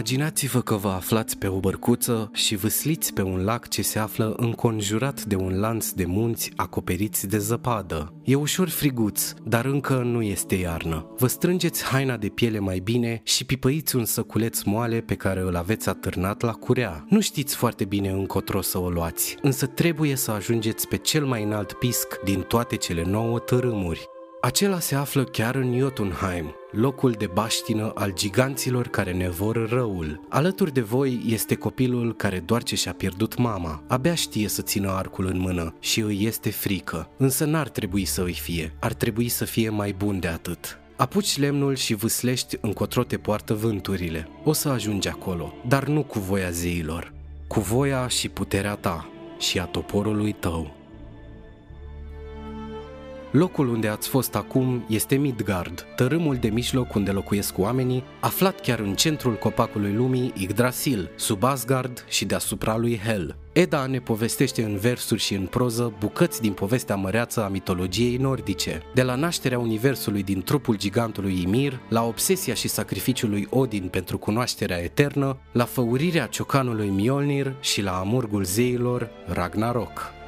Imaginați-vă că vă aflați pe o bărcuță și vâsliți pe un lac ce se află înconjurat de un lanț de munți acoperiți de zăpadă. E ușor friguț, dar încă nu este iarnă. Vă strângeți haina de piele mai bine și pipăiți un săculeț moale pe care îl aveți atârnat la curea. Nu știți foarte bine încotro să o luați, însă trebuie să ajungeți pe cel mai înalt pisc din toate cele nouă tărâmuri. Acela se află chiar în Jotunheim, locul de baștină al giganților care ne vor răul. Alături de voi este copilul care doar ce și-a pierdut mama. Abia știe să țină arcul în mână și îi este frică. Însă n-ar trebui să îi fie, ar trebui să fie mai bun de atât. Apuci lemnul și vâslești încotro te poartă vânturile. O să ajungi acolo, dar nu cu voia zeilor, cu voia și puterea ta și a toporului tău. Locul unde ați fost acum este Midgard, tărâmul de mijloc unde locuiesc oamenii, aflat chiar în centrul copacului lumii Yggdrasil, sub Asgard și deasupra lui Hel. Eda ne povestește în versuri și în proză bucăți din povestea măreață a mitologiei nordice, de la nașterea universului din trupul gigantului Ymir, la obsesia și sacrificiul lui Odin pentru cunoașterea eternă, la făurirea ciocanului Mjolnir și la amurgul zeilor Ragnarok.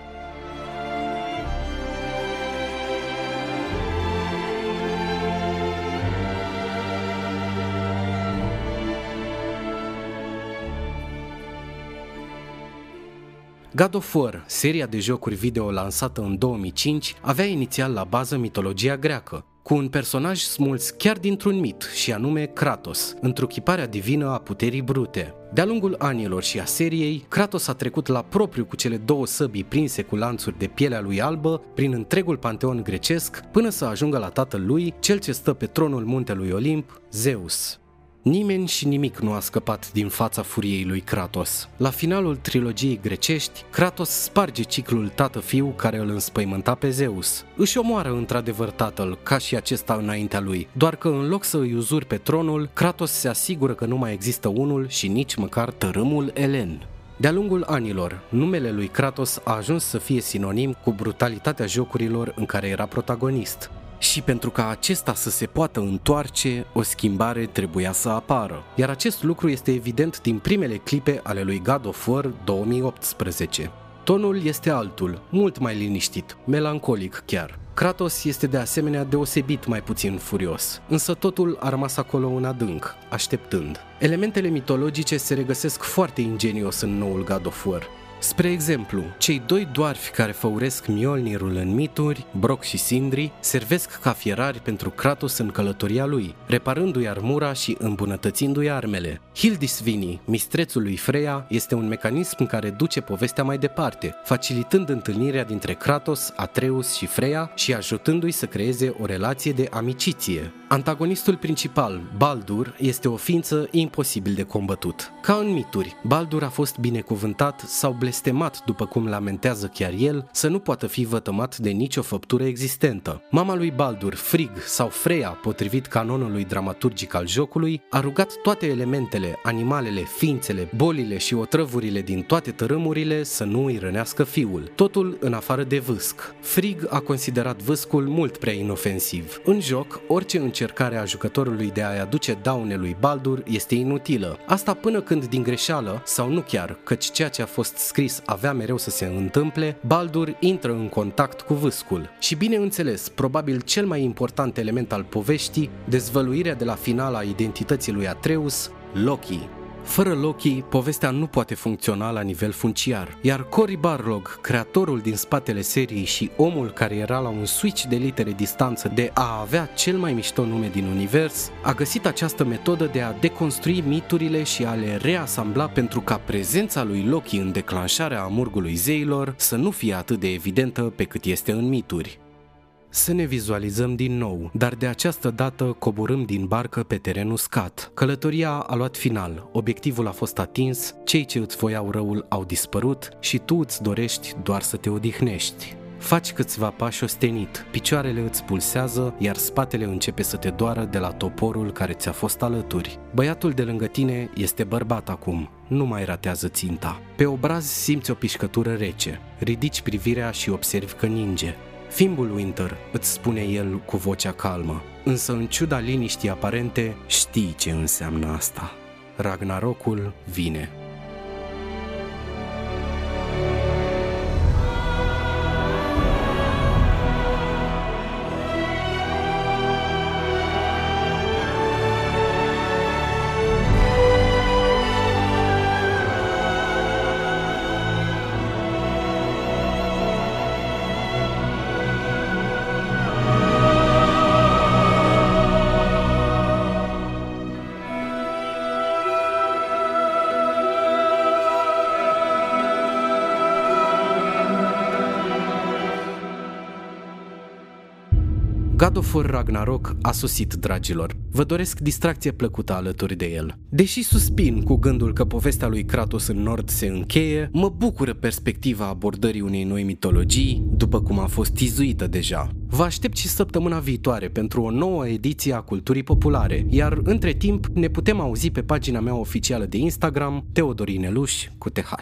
God of War, seria de jocuri video lansată în 2005, avea inițial la bază mitologia greacă, cu un personaj smuls chiar dintr-un mit, și anume Kratos, întruchiparea divină a puterii brute. De-a lungul anilor și a seriei, Kratos a trecut la propriu cu cele două săbii prinse cu lanțuri de pielea lui albă prin întregul panteon grecesc, până să ajungă la tatăl lui, cel ce stă pe tronul muntelui Olimp, Zeus. Nimeni și nimic nu a scăpat din fața furiei lui Kratos. La finalul trilogiei grecești, Kratos sparge ciclul tată-fiu care îl înspăimânta pe Zeus. Își omoară într-adevăr tatăl, ca și acesta înaintea lui, doar că în loc să îi uzuri pe tronul, Kratos se asigură că nu mai există unul și nici măcar tărâmul Elen. De-a lungul anilor, numele lui Kratos a ajuns să fie sinonim cu brutalitatea jocurilor în care era protagonist. Și pentru ca acesta să se poată întoarce, o schimbare trebuia să apară. Iar acest lucru este evident din primele clipe ale lui God of War 2018. Tonul este altul, mult mai liniștit, melancolic chiar. Kratos este de asemenea deosebit mai puțin furios, însă totul a rămas acolo în adânc, așteptând. Elementele mitologice se regăsesc foarte ingenios în noul God of War, Spre exemplu, cei doi doarfi care făuresc Mjolnirul în mituri, Brock și Sindri, servesc ca fierari pentru Kratos în călătoria lui, reparându-i armura și îmbunătățindu-i armele. Hildisvini, mistrețul lui Freya, este un mecanism care duce povestea mai departe, facilitând întâlnirea dintre Kratos, Atreus și Freya și ajutându-i să creeze o relație de amiciție. Antagonistul principal, Baldur, este o ființă imposibil de combătut. Ca în mituri, Baldur a fost binecuvântat sau blestemat, după cum lamentează chiar el, să nu poată fi vătămat de nicio făptură existentă. Mama lui Baldur, Frigg sau Freya, potrivit canonului dramaturgic al jocului, a rugat toate elementele, animalele, ființele, bolile și otrăvurile din toate tărâmurile să nu îi rănească fiul, totul în afară de vâsc. Frigg a considerat vâscul mult prea inofensiv. În joc, orice încercare a jucătorului de a-i aduce daune lui Baldur este inutilă. Asta până când din greșeală, sau nu chiar, căci ceea ce a fost scris avea mereu să se întâmple, Baldur intră în contact cu vâscul. Și bineînțeles, probabil cel mai important element al poveștii, dezvăluirea de la final a identității lui Atreus, Loki. Fără Loki, povestea nu poate funcționa la nivel funciar, iar Cory Barlog, creatorul din spatele seriei și omul care era la un switch de litere distanță de a avea cel mai mișto nume din univers, a găsit această metodă de a deconstrui miturile și a le reasambla pentru ca prezența lui Loki în declanșarea amurgului zeilor să nu fie atât de evidentă pe cât este în mituri. Să ne vizualizăm din nou, dar de această dată coborâm din barcă pe teren uscat. Călătoria a luat final, obiectivul a fost atins, cei ce îți voiau răul au dispărut și tu îți dorești doar să te odihnești. Faci câțiva pași ostenit, picioarele îți pulsează, iar spatele începe să te doară de la toporul care ți-a fost alături. Băiatul de lângă tine este bărbat acum, nu mai ratează ținta. Pe obraz simți o pișcătură rece, ridici privirea și observi că ninge. Fimbul Winter, îți spune el cu vocea calmă, însă în ciuda liniștii aparente, știi ce înseamnă asta. Ragnarokul vine. God of War Ragnarok a sosit, dragilor. Vă doresc distracție plăcută alături de el. Deși suspin cu gândul că povestea lui Kratos în Nord se încheie, mă bucură perspectiva abordării unei noi mitologii, după cum a fost tizuită deja. Vă aștept și săptămâna viitoare pentru o nouă ediție a Culturii Populare, iar între timp ne putem auzi pe pagina mea oficială de Instagram, Teodorin Eluș cu TH.